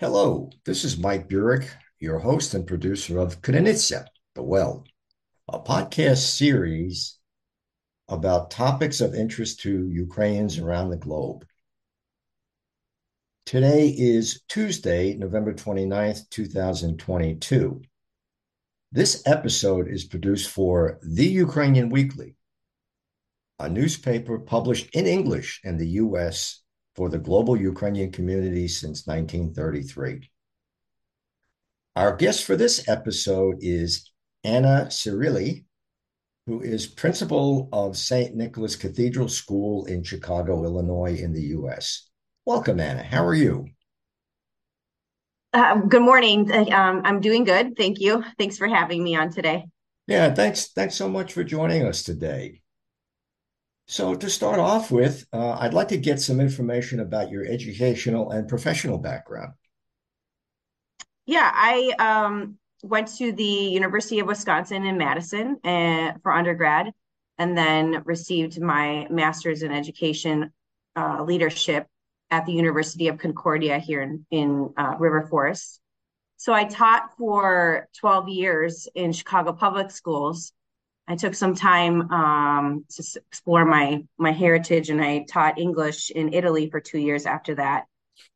Hello, this is Mike Buryk, your host and producer of Krynytsia, The Well, a podcast series about topics of interest to Ukrainians around the globe. Today is Tuesday, November 29th, 2022. This episode is produced for The Ukrainian Weekly, a newspaper published in English in the US for the global Ukrainian community since 1933. Our guest for this episode is Anna Cirilli, who is principal of St. Nicholas Cathedral School in Chicago, Illinois, in the U.S. Welcome, Anna. How are you? Uh, good morning. Um, I'm doing good. Thank you. Thanks for having me on today. Yeah, thanks. Thanks so much for joining us today. So, to start off with, uh, I'd like to get some information about your educational and professional background. Yeah, I um, went to the University of Wisconsin in Madison uh, for undergrad, and then received my master's in education uh, leadership at the University of Concordia here in, in uh, River Forest. So I taught for 12 years in Chicago public schools I took some time um, to explore my my heritage, and I taught English in Italy for two years after that,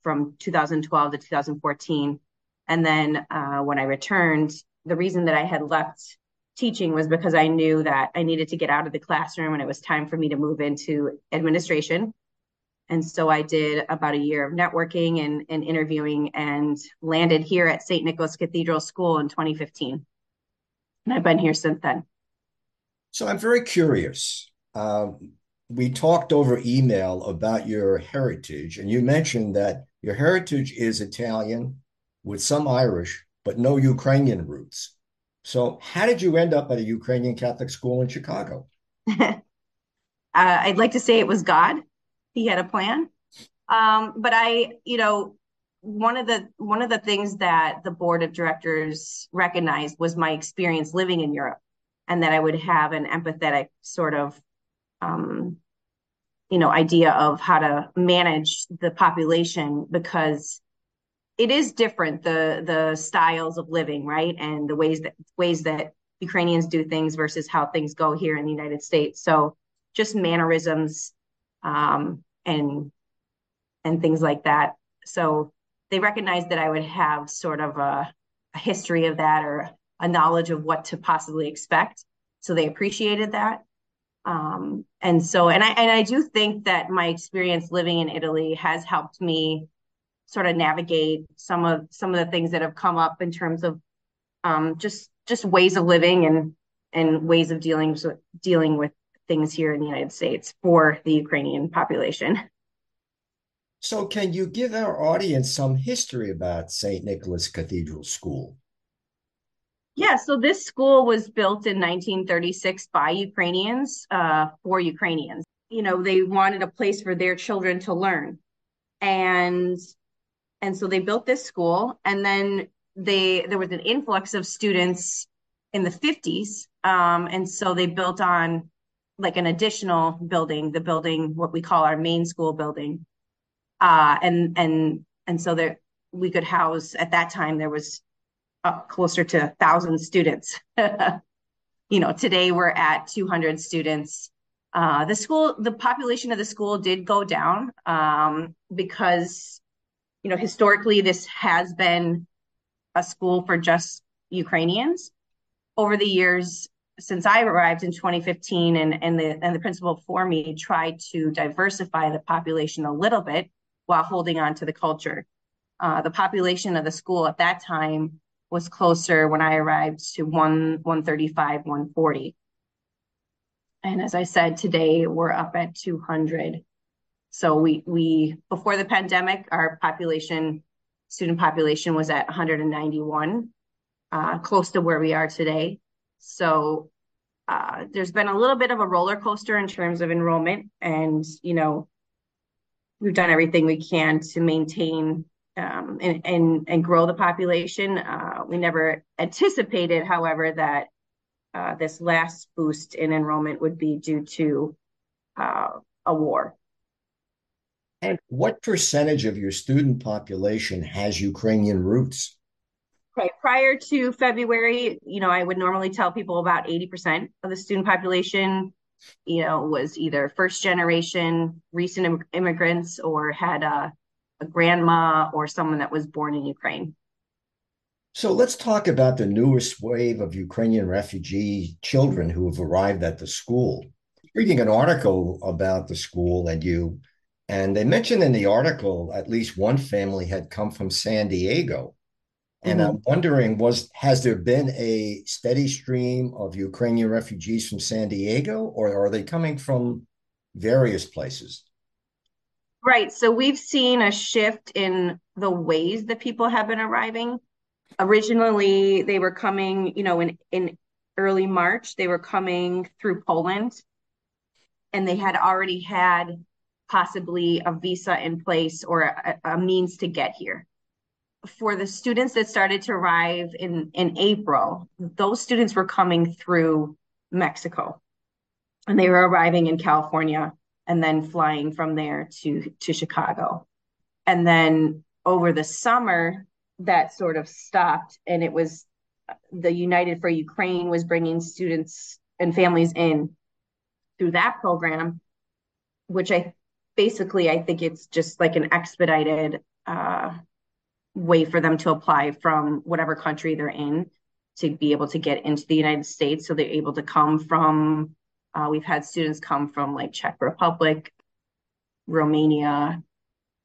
from 2012 to 2014. And then uh, when I returned, the reason that I had left teaching was because I knew that I needed to get out of the classroom, and it was time for me to move into administration. And so I did about a year of networking and, and interviewing, and landed here at St. Nicholas Cathedral School in 2015. And I've been here since then. So I'm very curious. Um, we talked over email about your heritage, and you mentioned that your heritage is Italian with some Irish, but no Ukrainian roots. So, how did you end up at a Ukrainian Catholic school in Chicago? uh, I'd like to say it was God. He had a plan. Um, but I, you know, one of the one of the things that the board of directors recognized was my experience living in Europe and that I would have an empathetic sort of um, you know idea of how to manage the population because it is different the the styles of living right? And the ways that ways that Ukrainians do things versus how things go here in the United States. So just mannerisms um, and and things like that. So they recognized that I would have sort of a, a history of that or a knowledge of what to possibly expect. So they appreciated that. Um, and so, and I, and I do think that my experience living in Italy has helped me sort of navigate some of, some of the things that have come up in terms of, um, just, just ways of living and, and ways of dealing, with dealing with things here in the United States for the Ukrainian population. So, can you give our audience some history about St. Nicholas Cathedral School? Yeah, so this school was built in 1936 by Ukrainians uh, for Ukrainians. You know, they wanted a place for their children to learn, and and so they built this school, and then they there was an influx of students in the 50s, um, and so they built on like an additional building, the building what we call our main school building, uh, and and and so there we could house at that time there was up closer to a thousand students. you know, today we're at 200 students. Uh, the school, the population of the school did go down um, because, you know, historically this has been a school for just Ukrainians. Over the years, since I arrived in 2015, and and the and the principal for me tried to diversify the population a little bit while holding on to the culture. Uh, the population of the school at that time was closer when I arrived to one 135, 140. And as I said, today we're up at 200. So we we before the pandemic, our population, student population was at 191, uh, close to where we are today. So uh, there's been a little bit of a roller coaster in terms of enrollment, and you know, we've done everything we can to maintain um, and, and, and grow the population. Uh, we never anticipated, however, that uh, this last boost in enrollment would be due to uh, a war. And what percentage of your student population has Ukrainian roots? Okay, prior to February, you know, I would normally tell people about 80% of the student population, you know, was either first generation recent immigrants or had a, a grandma or someone that was born in Ukraine. So let's talk about the newest wave of Ukrainian refugee children who have arrived at the school. Reading an article about the school and you, and they mentioned in the article at least one family had come from San Diego. And mm-hmm. I'm wondering, was has there been a steady stream of Ukrainian refugees from San Diego, or are they coming from various places? Right. So we've seen a shift in the ways that people have been arriving originally they were coming, you know, in in early March, they were coming through Poland and they had already had possibly a visa in place or a, a means to get here. For the students that started to arrive in in April, those students were coming through Mexico. And they were arriving in California and then flying from there to to Chicago. And then over the summer, that sort of stopped and it was the united for ukraine was bringing students and families in through that program which i basically i think it's just like an expedited uh, way for them to apply from whatever country they're in to be able to get into the united states so they're able to come from uh, we've had students come from like czech republic romania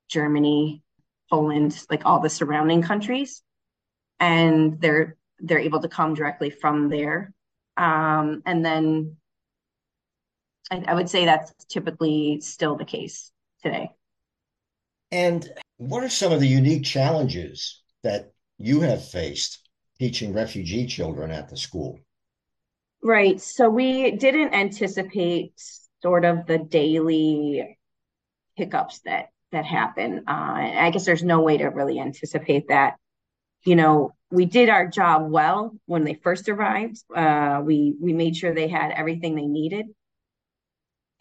germany Poland, like all the surrounding countries, and they're they're able to come directly from there. Um, and then I, I would say that's typically still the case today. And what are some of the unique challenges that you have faced teaching refugee children at the school? Right. So we didn't anticipate sort of the daily hiccups that that happen. Uh, I guess there's no way to really anticipate that. You know, we did our job well when they first arrived. Uh, we we made sure they had everything they needed,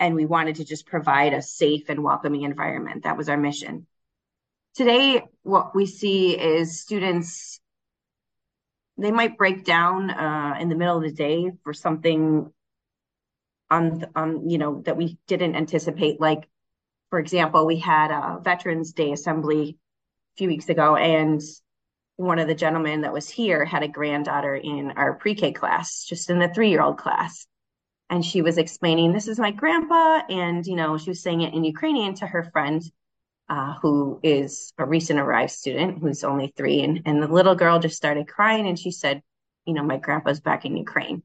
and we wanted to just provide a safe and welcoming environment. That was our mission. Today, what we see is students. They might break down uh, in the middle of the day for something on on you know that we didn't anticipate, like for example, we had a Veterans Day assembly a few weeks ago, and one of the gentlemen that was here had a granddaughter in our pre-K class, just in the three-year-old class. And she was explaining, this is my grandpa. And, you know, she was saying it in Ukrainian to her friend, uh, who is a recent arrived student who's only three. And, and the little girl just started crying and she said, you know, my grandpa's back in Ukraine.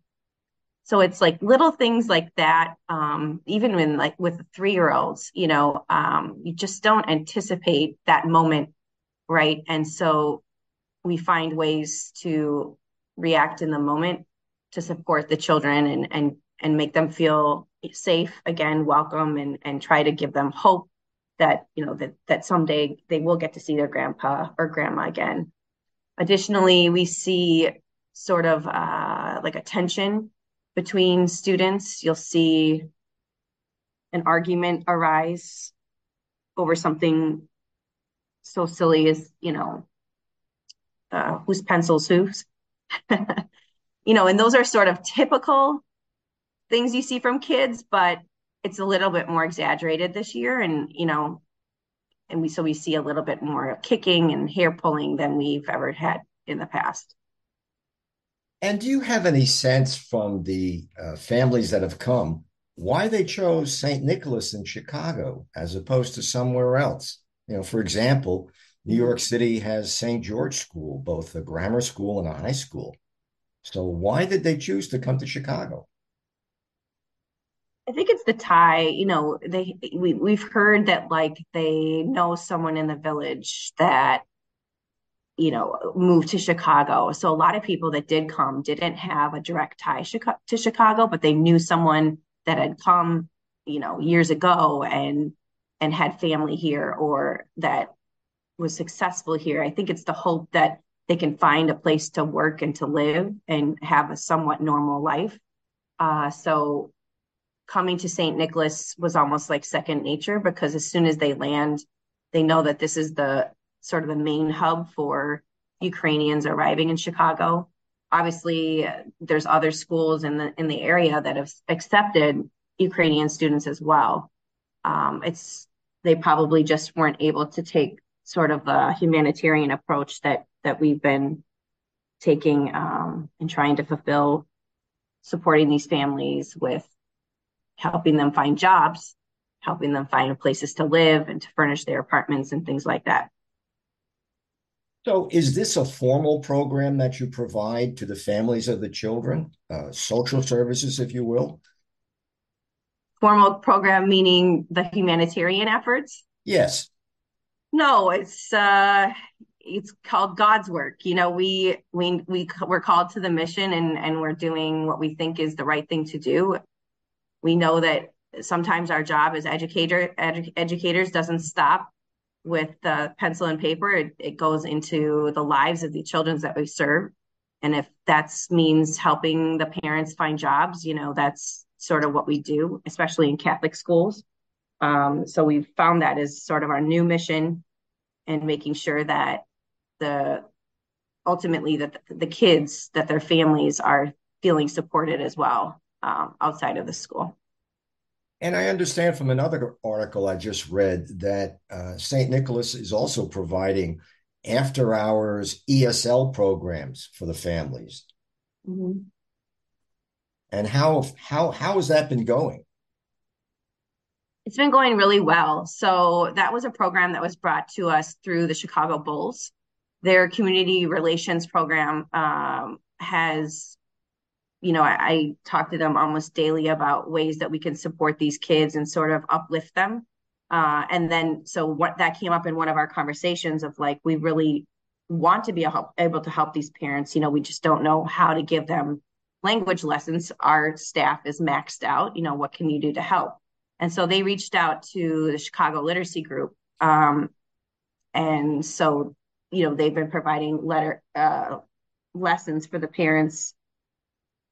So it's like little things like that. Um, even when like with three year olds, you know, um, you just don't anticipate that moment, right? And so we find ways to react in the moment to support the children and and and make them feel safe again, welcome, and and try to give them hope that you know that that someday they will get to see their grandpa or grandma again. Additionally, we see sort of uh, like a tension between students. You'll see an argument arise over something so silly as, you know, uh, whose pencils whose. you know, and those are sort of typical things you see from kids, but it's a little bit more exaggerated this year. And, you know, and we so we see a little bit more kicking and hair pulling than we've ever had in the past. And do you have any sense from the uh, families that have come why they chose St. Nicholas in Chicago as opposed to somewhere else? You know, for example, New York City has St. George School, both a grammar school and a high school. So why did they choose to come to Chicago? I think it's the tie. You know, they we we've heard that like they know someone in the village that you know, moved to Chicago. So a lot of people that did come didn't have a direct tie to Chicago, but they knew someone that had come, you know, years ago and and had family here or that was successful here. I think it's the hope that they can find a place to work and to live and have a somewhat normal life. Uh, so coming to St. Nicholas was almost like second nature because as soon as they land, they know that this is the sort of the main hub for Ukrainians arriving in Chicago. Obviously, there's other schools in the in the area that have accepted Ukrainian students as well. Um, it's they probably just weren't able to take sort of the humanitarian approach that that we've been taking um, and trying to fulfill supporting these families with helping them find jobs, helping them find places to live and to furnish their apartments and things like that. So, is this a formal program that you provide to the families of the children, uh, social services, if you will? Formal program meaning the humanitarian efforts? Yes. No, it's uh, it's called God's work. You know, we we we we're called to the mission, and and we're doing what we think is the right thing to do. We know that sometimes our job as educator edu- educators doesn't stop with the pencil and paper. It, it goes into the lives of the children that we serve. And if that means helping the parents find jobs, you know, that's sort of what we do, especially in Catholic schools. Um, so we've found that as sort of our new mission and making sure that the ultimately that the kids, that their families are feeling supported as well um, outside of the school. And I understand from another article I just read that uh, St. Nicholas is also providing after hours ESL programs for the families. Mm-hmm. And how how how has that been going? It's been going really well. So that was a program that was brought to us through the Chicago Bulls. Their community relations program um, has you know, I, I, talk to them almost daily about ways that we can support these kids and sort of uplift them. Uh, and then, so what that came up in one of our conversations of like, we really want to be able to help these parents. You know, we just don't know how to give them language lessons. Our staff is maxed out. You know, what can you do to help? And so they reached out to the Chicago Literacy Group. Um, and so, you know, they've been providing letter uh, lessons for the parents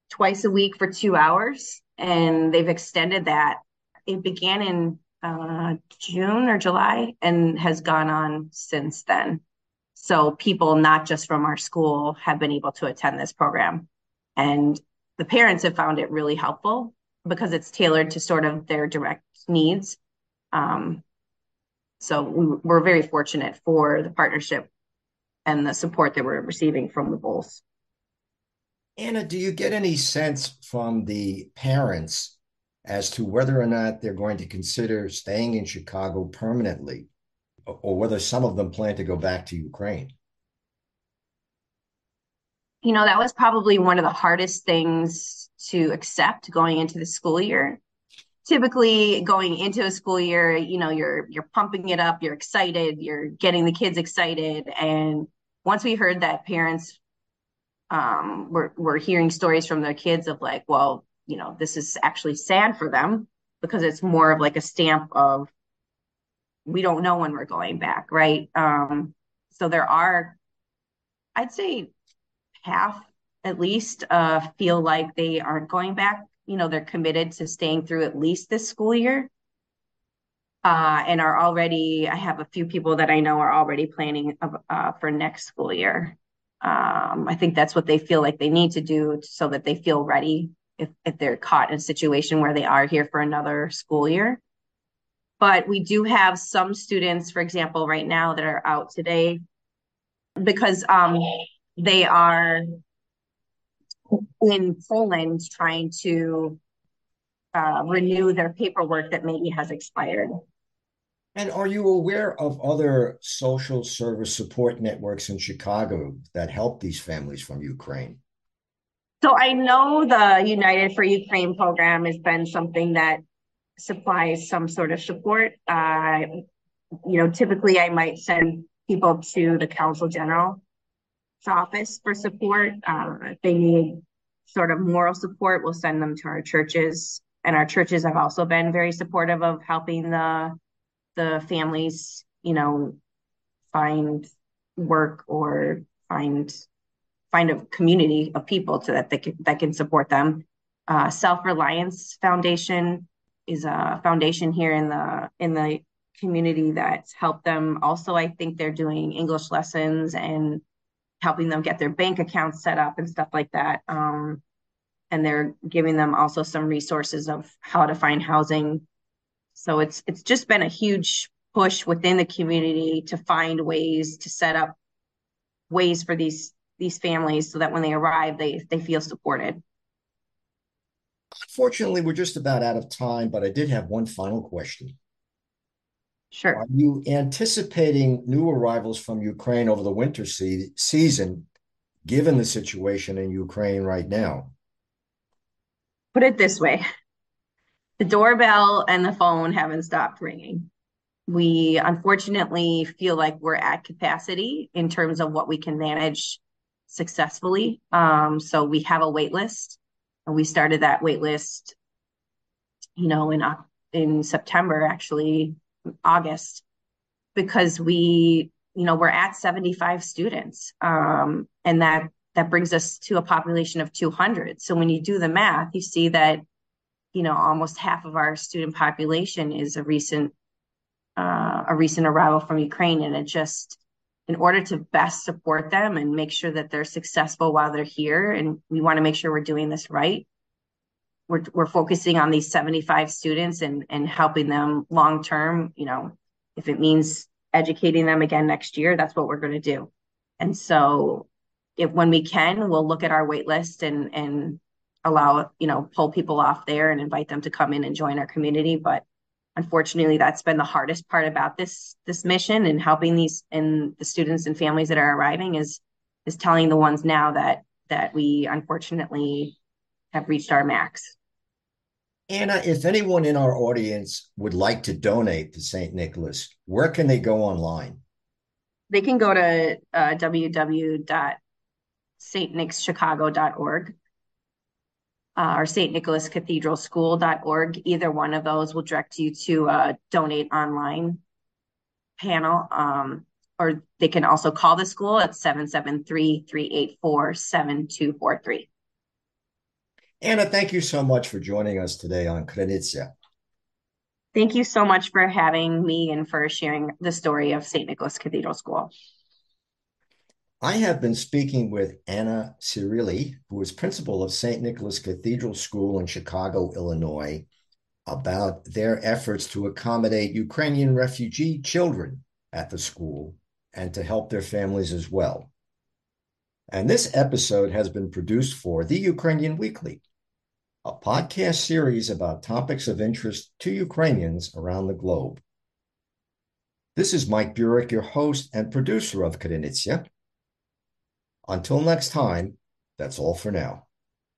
twice a week for two hours, and they've extended that. It began in uh, June or July and has gone on since then. So people, not just from our school, have been able to attend this program. And the parents have found it really helpful because it's tailored to sort of their direct needs. Um, so we, are very fortunate for the partnership and the support that we're receiving from the Bulls. Anna, do you get any sense from the parents as to whether or not they're going to consider staying in Chicago permanently or whether some of them plan to go back to Ukraine? You know, that was probably one of the hardest things to accept going into the school year. Typically going into a school year, you know, you're you're pumping it up, you're excited, you're getting the kids excited and once we heard that parents um, we're we're hearing stories from their kids of like, well, you know, this is actually sad for them because it's more of like a stamp of we don't know when we're going back, right? Um, so there are, I'd say, half at least uh, feel like they aren't going back. You know, they're committed to staying through at least this school year. Uh, and are already, I have a few people that I know are already planning uh, for next school year. Um, I think that's what they feel like they need to do so that they feel ready if, if they're caught in a situation where they are here for another school year. But we do have some students, for example, right now that are out today because um, they are in Poland trying to uh, renew their paperwork that maybe has expired. And are you aware of other social service support networks in Chicago that help these families from Ukraine? So I know the United for Ukraine program has been something that supplies some sort of support. Uh, you know, typically I might send people to the Council General's office for support. Uh, if they need sort of moral support, we'll send them to our churches. And our churches have also been very supportive of helping the the families, you know, find work or find find a community of people so that they can that can support them. Uh, Self Reliance Foundation is a foundation here in the in the community that's helped them. Also, I think they're doing English lessons and helping them get their bank accounts set up and stuff like that. Um, and they're giving them also some resources of how to find housing. So it's it's just been a huge push within the community to find ways to set up ways for these these families so that when they arrive they they feel supported. Unfortunately, we're just about out of time, but I did have one final question. Sure. Are you anticipating new arrivals from Ukraine over the winter se- season, given the situation in Ukraine right now? Put it this way the doorbell and the phone haven't stopped ringing. We unfortunately feel like we're at capacity in terms of what we can manage successfully. Um, so we have a wait list, and we started that wait list, you know, in in September, actually August, because we, you know, we're at 75 students, um, and that that brings us to a population of 200. So when you do the math, you see that, you know, almost half of our student population is a recent uh, a recent arrival from Ukraine, and it just in order to best support them and make sure that they're successful while they're here, and we want to make sure we're doing this right. We're, we're focusing on these 75 students and, and helping them long term. You know, if it means educating them again next year, that's what we're going to do. And so, if when we can, we'll look at our wait list and and allow you know pull people off there and invite them to come in and join our community. But unfortunately that's been the hardest part about this this mission and helping these and the students and families that are arriving is is telling the ones now that that we unfortunately have reached our max. Anna if anyone in our audience would like to donate to st nicholas where can they go online? They can go to uh, www.stnicschicago.org uh, or St. Nicholas Cathedral School.org. Either one of those will direct you to a donate online panel. Um, or they can also call the school at 773 384 7243. Anna, thank you so much for joining us today on Krynytsia. Thank you so much for having me and for sharing the story of St. Nicholas Cathedral School. I have been speaking with Anna Cirilli, who is principal of St. Nicholas Cathedral School in Chicago, Illinois, about their efforts to accommodate Ukrainian refugee children at the school and to help their families as well. And this episode has been produced for The Ukrainian Weekly, a podcast series about topics of interest to Ukrainians around the globe. This is Mike Buryk, your host and producer of Krynytsia. Until next time, that's all for now.